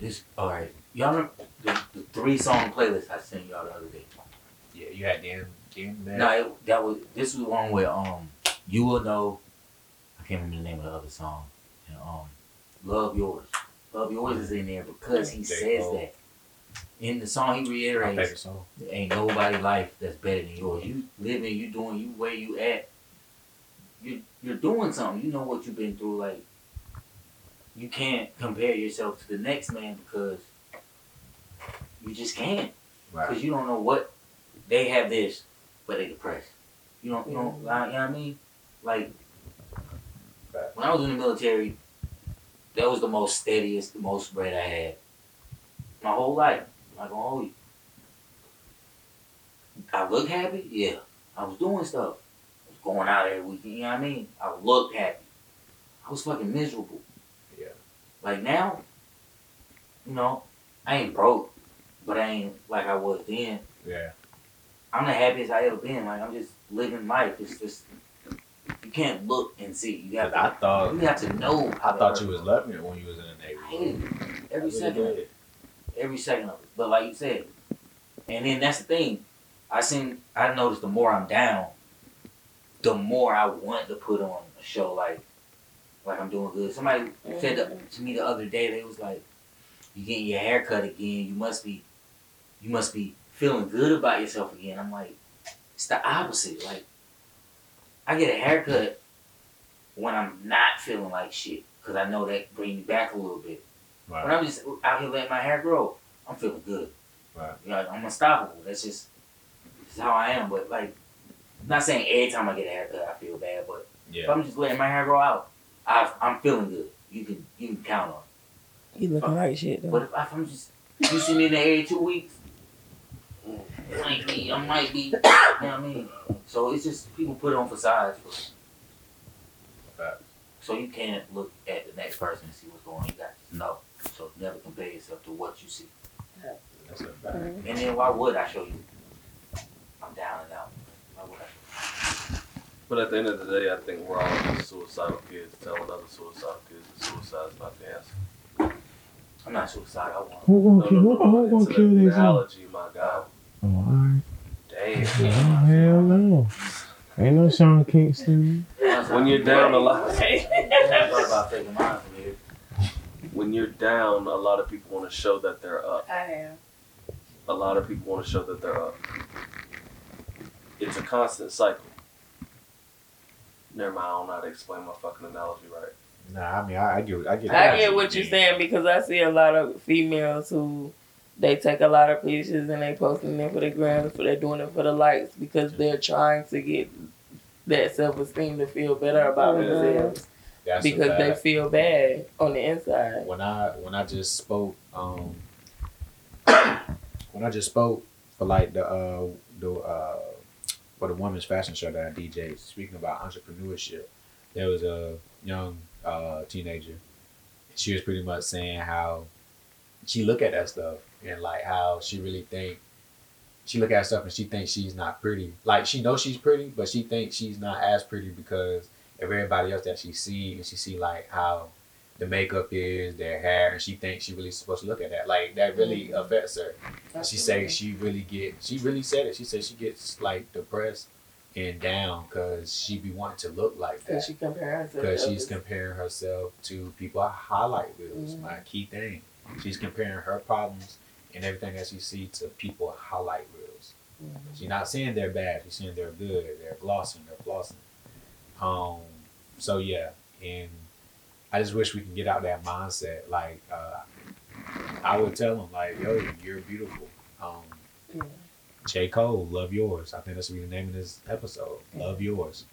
this all right. Y'all remember the, the three song playlist I sent y'all the other day? yeah you had Dan Dan there No, it, that was this was one where um you will know. I can't remember the name of the other song. And, um, love yours. Love yours is in there because he says that in the song. He reiterates, song ain't nobody life that's better than yours. You living, you doing, you where you at. You you're doing something. You know what you've been through. Like you can't compare yourself to the next man because you just can't right because you don't know what they have this, but they depressed. You don't, you don't, you know what I mean? Like when I was in the military, that was the most steadiest, the most bread I had my whole life. Not you. I look happy, yeah. I was doing stuff. I was going out every weekend. You know what I mean? I looked happy. I was fucking miserable. Yeah. Like now, you know, I ain't broke, but I ain't like I was then. yeah I'm the happiest I ever been. Like I'm just living life. It's just you can't look and see. You got I thought you have to know. I thought you was loving it when you was in the Navy I hated it. I every really second of it. Every second of it. But like you said, And then that's the thing. I seen I noticed the more I'm down, the more I want to put on a show like like I'm doing good. Somebody said that mm-hmm. to me the other day, they was like, You getting your hair cut again, you must be you must be feeling good about yourself again. I'm like, it's the opposite. Like I get a haircut when I'm not feeling like shit. Cause I know that brings me back a little bit. When I'm just out here letting my hair grow, I'm feeling good. Right. You know, I'm unstoppable. That's just that's how I am. But like, I'm not saying every time I get a haircut I feel bad, but if Yeah. I'm just letting my hair grow out, I, I'm feeling good. You can you can count on. it. You looking like shit though. But if, if I'm just you see me in the every two weeks, it might be I might be. You know what I mean? So it's just people put on facades. For, Facts. so you can't look at the next person and see what's going on. You got to know. So never compare yourself to what you see. That's a fact. Mhm. And then why would I show you? I'm down and out. Why would I? But at the end of the day, I think we're all just suicidal kids telling other suicidal kids that suicide's not the answer. I'm not suicidal. I want. Who No, gonna kill? no, Who, no, who gonna kill this? Oh, analogy, my guy. alright. Damn. hell no. Ain't no Sean Kingston. When you're down a lot, I thought about taking mine from here. when you're down, a lot of people want to show that they're up. I have. A lot of people want to show that they're up. It's a constant cycle. Never mind, I don't know how to explain my fucking analogy right. Nah, I mean, I, I get, I get. I get what you're saying because I see a lot of females who they take a lot of pictures and they posting them for the gram, for they're doing it for the likes because they're trying to get that self esteem to feel better about Mhm. themselves That's because they feel bad on the inside. when I when I just spoke um when I just spoke for like the uh the uh for the women's fashion show that I DJ speaking about entrepreneurship, there was a young uh teenager. She was pretty much saying how she look at that stuff and like how she really think she look at stuff and she thinks she's not pretty. Like she knows she's pretty, but she thinks she's not as pretty because of everybody else that she see and she see like how the makeup is, their hair, and she thinks she really supposed to look at that. Like that really affects her. She say she really get. She really said it. She said she gets like depressed and down because she be wanting to look like Because that she compares because she's comparing herself to people I highlight reels. Mhm. My key thing. She's comparing her problems and everything that she see to people highlight reels. Mhm. She's not saying they're bad. She's saying they're good. They're glossing. They're flossing. Um. So yeah, and I just wish we can get out that mindset. Like, uh, I would tell them, like, yo, you're beautiful. Um, Yeah. J. Cole, love yours. I think that should be the name of this episode. Love yours.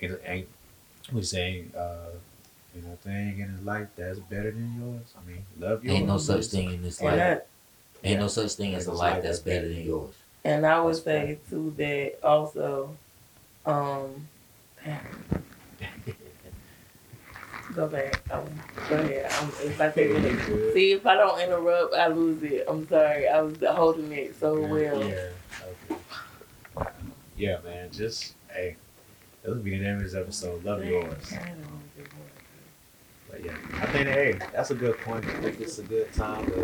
Ain't, and we saying, uh, you know, thing in his life that's better than yours. I mean, love yours. Ain't no such thing in this life. that, Ain't no such thing as a life that's better than yours. And I would say too that also, um, go back. Um, go ahead. Um, if I take it, see if I don't interrupt, I lose it. I'm sorry. I was holding it so well. Yeah. Okay. Yeah, man. Just hey, that would be the name of this episode. Love yours. But yeah, I think hey, that's a good point. I think it's a good time to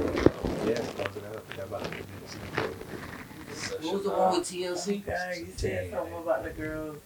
yeah close it up. We got about a few minutes the What was the one with TLC? God, you said something about the girls.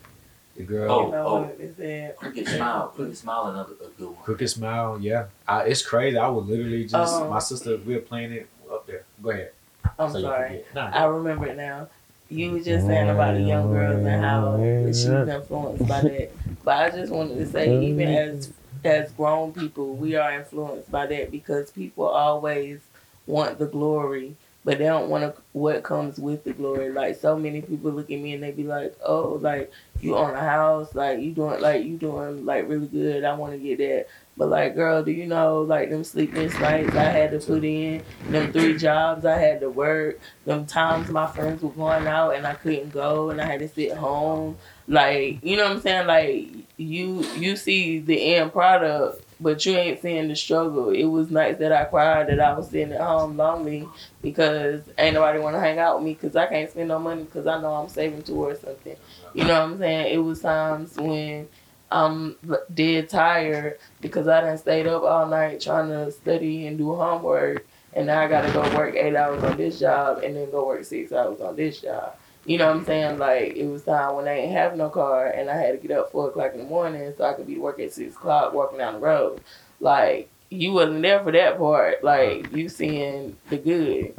The girl, Oh, you know oh. what they. Crooked Smile. Crooked Smile, another a good one. Crooked Smile. Yeah, I, it's crazy. I would literally just Oh. my sister. We were playing it up there. Go ahead. I'm So sorry. Nah, I remember it now. You were just saying about the young girls and how she's influenced by that. But I just wanted to say, even as as grown people, we are influenced by that because people always want the glory, but they don't want to, what comes with the glory. Like so many people look at me and they be like, "Oh, like you own a house, like you doing, like you doing like really good. I want to get that." But like, girl, do you know like them sleepless nights I had to put in, them three jobs I had to work, them times my friends were going out and I couldn't go and I had to sit home. Like, you know what I'm saying? Like you you see the end product, but you ain't seeing the struggle. It was nights that I cried that I was sitting at home lonely because ain't nobody want to hang out with me because I can't spend no money because I know I'm saving towards something. You know what I'm saying? It was times when I'm dead tired because I done stayed up all night trying to study and do homework and now I gotta go work eight hours on this job and then go work six hours on this job. You know what I'm saying? Like it was time when I ain't have no car and I had to get up four o'clock in the morning so I could be to work at six o'clock walking down the road. Like you wasn't there for that part. Like you seeing the good.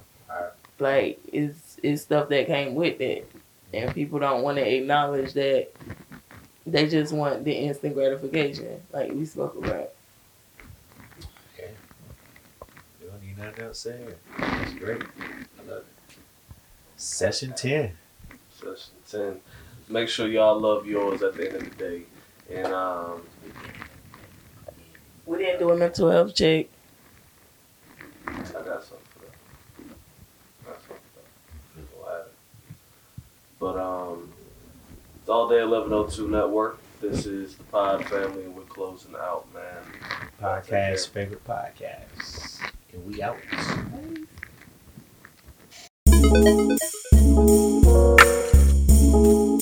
Like it's it's stuff that came with it. And people don't want to acknowledge that they just want the instant gratification, like we spoke about. Okay. You don't need. That's great. I love it. Session 10. Session ten. Make sure y'all love yours at the end of the day. And um, We didn't do a mental health check. I got something for that. Got something for that. We'll have it. But um, it's all day eleven oh two network. This is the Pod Family, and we're closing out, man. Podcast, favorite podcast. And we out. Thank you.